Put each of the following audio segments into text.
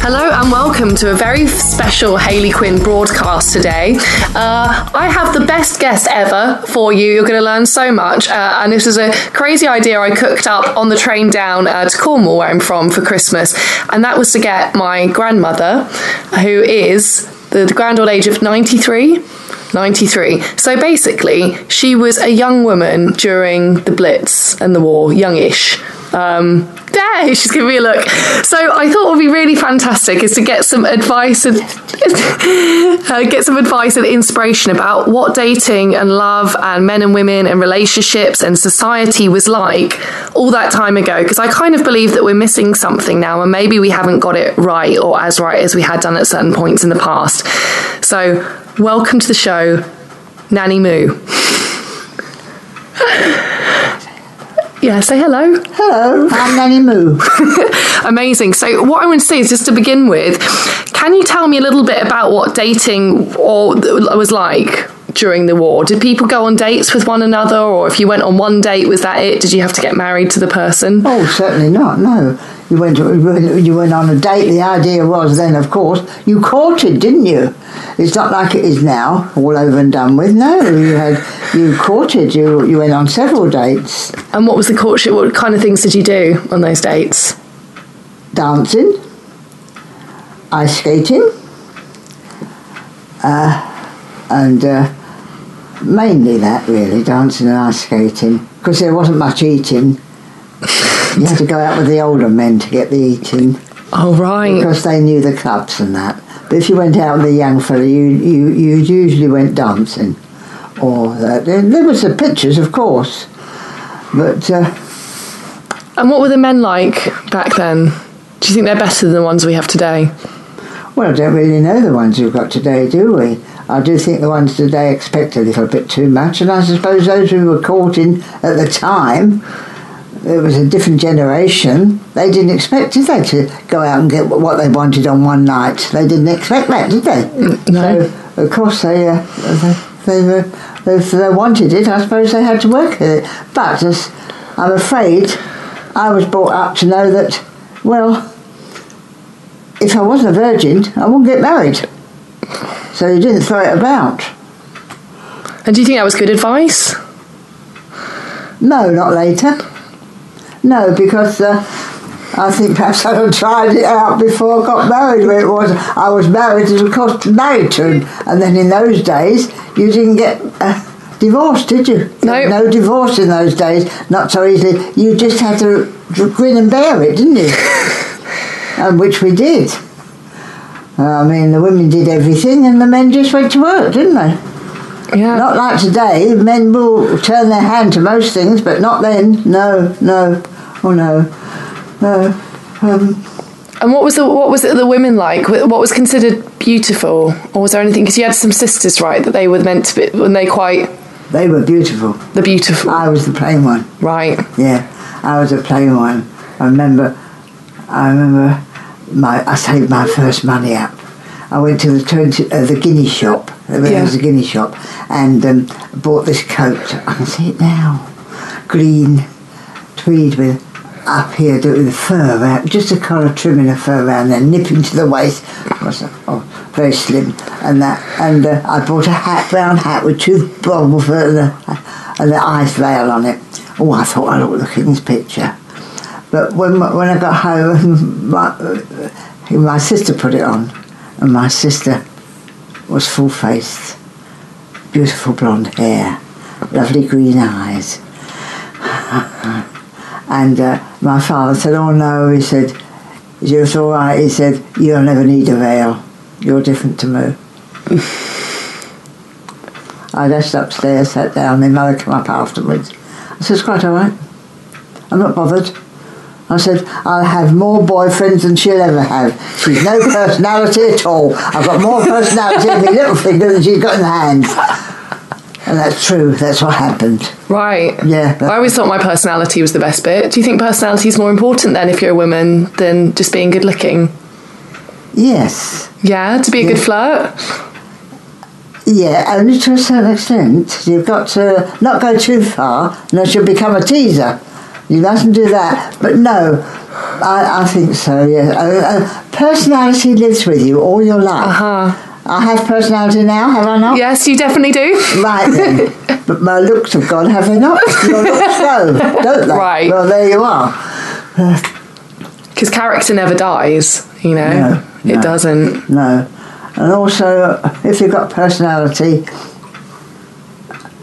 Hello and welcome to a very special Hayley Quinn broadcast today. Uh, I have the best guest ever for you. You're going to learn so much. Uh, and this is a crazy idea I cooked up on the train down uh, to Cornwall, where I'm from, for Christmas. And that was to get my grandmother, who is the grand old age of 93. 93. So basically, she was a young woman during the Blitz and the war, youngish. Um, there, she's giving me a look. So I thought would be really fantastic is to get some advice and uh, get some advice and inspiration about what dating and love and men and women and relationships and society was like all that time ago. Because I kind of believe that we're missing something now, and maybe we haven't got it right or as right as we had done at certain points in the past. So welcome to the show, Nanny Moo. Yeah, say hello. Hello, I'm Nanny Moo. Amazing. So, what I want to say is just to begin with, can you tell me a little bit about what dating or was like during the war? Did people go on dates with one another, or if you went on one date, was that it? Did you have to get married to the person? Oh, certainly not. No, you went you went on a date. The idea was then, of course, you courted, didn't you? It's not like it is now, all over and done with. No, you had you courted. You you went on several dates. And what was the courtship? What kind of things did you do on those dates? Dancing, ice skating, uh, and uh, mainly that really, dancing and ice skating, because there wasn't much eating. You had to go out with the older men to get the eating Oh, right. because they knew the clubs and that. But if you went out with a young fella, you you, you usually went dancing, or that. There, there was the pictures, of course, but uh, And what were the men like back then? Do you think they're better than the ones we have today? well, I don't really know the ones we've got today, do we? I do think the ones today expect a little bit too much, and I suppose those who were caught in at the time. It was a different generation. They didn't expect, did they, to go out and get what they wanted on one night? They didn't expect that, did they? no. So, of course, they, uh, they, they, were, if they wanted it, I suppose they had to work at it. But as I'm afraid I was brought up to know that, well, if I wasn't a virgin, I wouldn't get married. So you didn't throw it about. And do you think that was good advice? No, not later. No, because uh, I think perhaps I had tried it out before I got married. Where it was, I was married, and of course married to him. And then in those days, you didn't get uh, divorced, did you? No. No divorce in those days. Not so easily. You just had to grin and bear it, didn't you? and which we did. I mean, the women did everything, and the men just went to work, didn't they? Yeah. Not like today. Men will turn their hand to most things, but not then. No, no, oh no, no. Um, And what was the what was it, the women like? What was considered beautiful, or was there anything? Because you had some sisters, right? That they were meant to be. When they quite They were beautiful. the beautiful, I was the plain one. right? Yeah, I was a plain one. I remember, I remember, my I saved my first money up. I went to the twenty, uh, the guinea shop. There Yeah. was a guinea shop, and um, bought this coat. I can see it now, green tweed with up here do- the fur around, just a collar trimming of fur around there, nipping to the waist. Was oh, very slim, and that. And uh, I bought a hat, brown hat with two bobbles and and the ice veil on it. Oh, I thought I looked look in this picture. But when when I got home, my, my sister put it on, and my sister was full faced, beautiful blonde hair, lovely green eyes. and uh, my father said, "Oh no," he said, "Is yours all right?" He said, "You'll never need a veil. You're different to me." I dashed upstairs, sat down. My mother came up afterwards. I said, "It's quite all right. I'm not bothered." I said, I'll have more boyfriends than she'll ever have. She's no personality at all. I've got more personality in my little finger than she's got in the hand. And that's true. That's what happened. Right. Yeah. I always thought my personality was the best bit. Do you think personality is more important then if you're a woman than just being good looking? Yes. Yeah, to be a good flirt. Yeah, only to a certain extent. You've got to not go too far, unless you'll become a teaser. You mustn't do that. But no, I, I think so, yeah. Uh, uh, personality lives with you all your life. Uh-huh. I have personality now, have I not? Yes, you definitely do. Right then. but my looks have gone, have they not? Your looks go, don't they? Right. Well, there you are. Because character never dies, you know? No, It doesn't. No. And also, if you've got personality,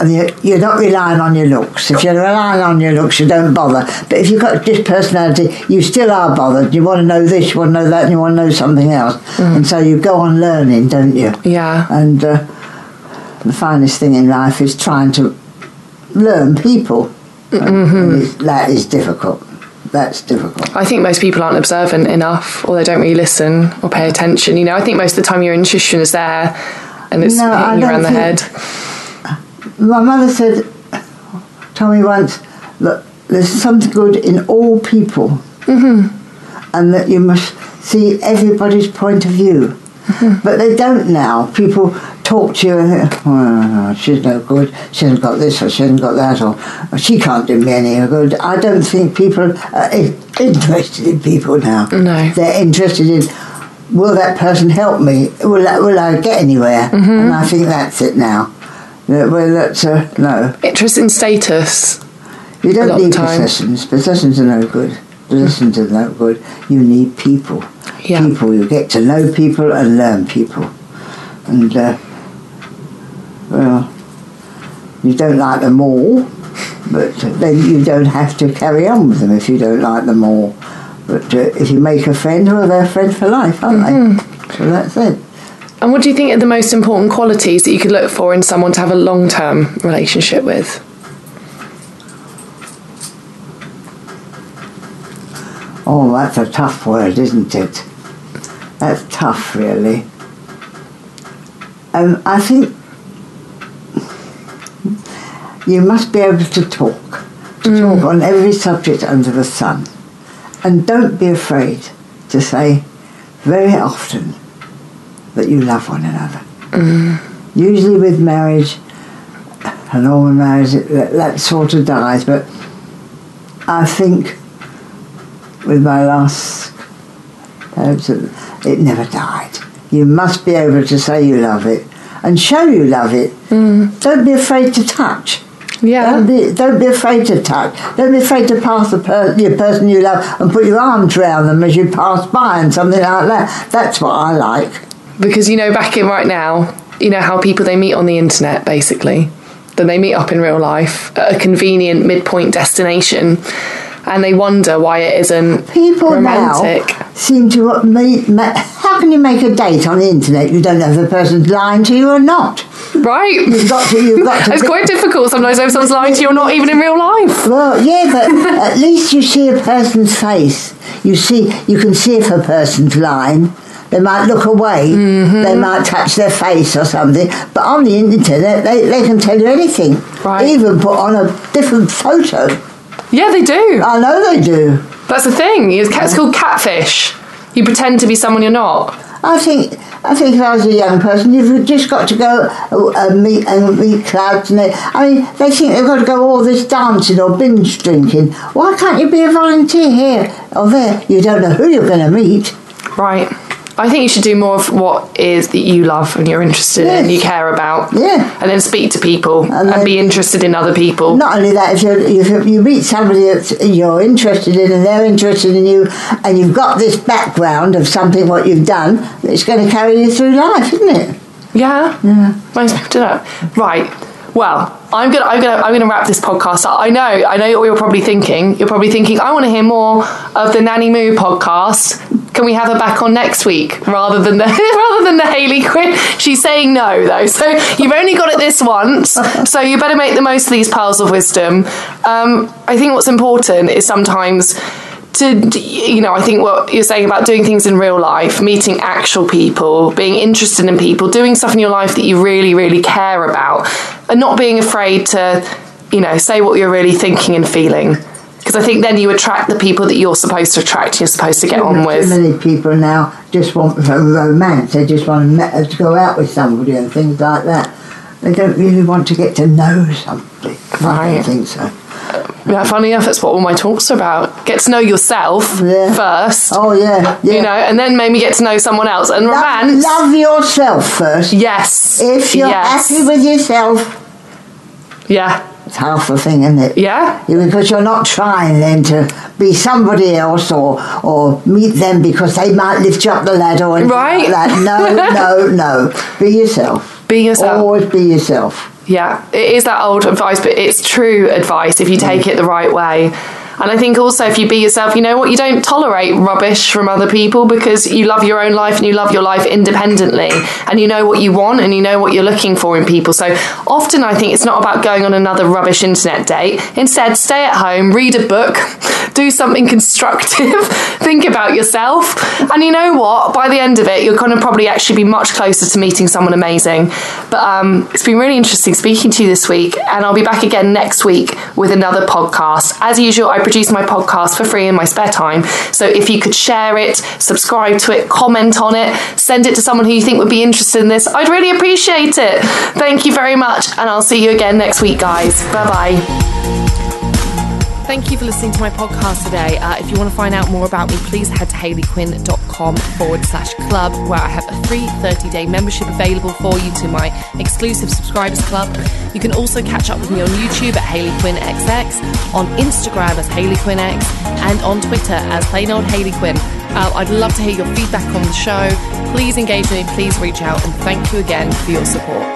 and you- you're not relying on your looks. If you're relying on your looks, you don't bother. But if you've got this personality, you still are bothered. You want to know this, you want to know that, and you want to know something else. And so you go on learning, don't you? Yeah. And uh, the finest thing in life is trying to learn people. It's- that is difficult. That's difficult. I think most people aren't observant enough or they don't really listen or pay attention. You know, I think most of the time your intuition is there and it's No, hitting you around the think- head. My mother said, told me once, that there's something good in all people, mm-hmm. and that you must see everybody's point of view. But they don't now. People talk to you and think, oh, she's no good, she hasn't got this or she hasn't got that, or "Oh, she can't do me any good. I don't think people are interested in people now. No. They're interested in, will that person help me? Will I, will I get anywhere? And I think that's it now. Yeah, Well, that's, uh, no. Interest in status. You don't need possessions. Possessions are no good. Possessions are no good. You need people. Yeah. People. You get to know people and learn people. And, uh, well, you don't like them all, but then you don't have to carry on with them if you don't like them all. But uh, if you make a friend, well, they're a friend for life, aren't Mm-hmm. they? So that's it. And what do you think are the most important qualities that you could look for in someone to have a long term relationship with? Oh, that's a tough word, isn't it? That's tough, really. Um, I think you must be able to talk, to talk on every subject under the sun. And don't be afraid to say very often that you love one another. Usually with marriage, a normal marriage, that, that sort of dies, but I think with my last it never died. You must be able to say you love it and show you love it. Don't be afraid to touch. Yeah. Don't be, don't be afraid to touch. Don't be afraid to pass the per- your person you love and put your arms around them as you pass by and something like that. That's what I like. Because you know, back in right now, you know how people they meet on the internet basically, then they meet up in real life at a convenient midpoint destination, and they wonder why it isn't People romantic. now seem to ma- how can you make a date on the internet? You don't know if the person's lying to you or not. Right? You've got to. You've got to. It's quite difficult sometimes if someone's lying to you or not even in real life. Well, yeah, but at least you see a person's face. You see, you can see if a person's lying. They might look away. Mm-hmm. They might touch their face or something. But on the internet, they, they can tell you anything. Right. Even put on a different photo. Yeah, they do. I know they do. That's the thing. It's it's called catfish. You pretend to be someone you're not. I think I think if I was a young person, you've just got to go uh, uh, meet and meet crowds. And they, I mean, they think they've got to go all this dancing or binge drinking. Why can't you be a volunteer here or there? You don't know who you're going to meet. Right. I think you should do more of what is that you love and you're interested in and you care about. Yeah. And then speak to people and, then- be interested in other people. Not only that, if, you if you meet somebody that you're interested in and they're interested in you, and you've got this background of something what you've done, it's going to carry you through life, isn't it? Yeah. Yeah. Most people do that. Right. Well, I'm gonna I'm gonna I'm gonna wrap this podcast up. I know, I know what you're probably thinking. You're probably thinking, I want to hear more of the Nanny Moo podcast. Can we have her back on next week rather than the rather than the Hayley Quinn? She's saying no though. So you've only got it this once. So you better make the most of these pearls of wisdom. Um, I think what's important is sometimes to you know i think what you're saying about doing things in real life meeting actual people being interested in people doing stuff in your life that you really really care about and not being afraid to you know say what you're really thinking and feeling because i think then you attract the people that you're supposed to attract you're supposed to get on with. Too many people now just want romance. They just want to, uh, go out with somebody and things like that. They don't really want to get to know somebody. I Right. don't think so. yeah funny enough that's what all my talks are about get to know yourself Yeah. first Oh yeah, yeah. you know and then maybe get to know someone else and love, romance love yourself first. yes If you're yes. happy with yourself, yeah it's half the thing, isn't it? yeah Because you're not trying then to be somebody else or or meet them because they might lift you up the ladder or Right. like that. No, no, no. Be yourself. Be yourself. Always be yourself. Yeah, it is that old advice, but it's true advice if you take mm. it the right way. And I think also if you be yourself, you know what, you don't tolerate rubbish from other people because you love your own life and you love your life independently and you know what you want and you know what you're looking for in people. So often I think it's not about going on another rubbish internet date. Instead, stay at home, read a book, do something constructive, think about yourself. And you know what, by the end of it, you're going to probably actually be much closer to meeting someone amazing. But um, it's been really interesting speaking to you this week, and I'll be back again next week with another podcast. As usual, I produce my podcast for free in my spare time. So if you could share it, subscribe to it, comment on it, send it to someone who you think would be interested in this, I'd really appreciate it. Thank you very much, and I'll see you again next week, guys. Bye bye. Thank you for listening to my podcast today. Uh, if you want to find out more about me, please head to hayleyquinn.com forward slash club, where I have a free 30 day membership available for you to my exclusive subscribers club. You can also catch up with me on YouTube at Hayley Quinn XX, on Instagram as Hayley Quinn X, and on Twitter as plain old Hayley Quinn. Uh, I'd love to hear your feedback on the show. Please engage me, please reach out, and thank you again for your support.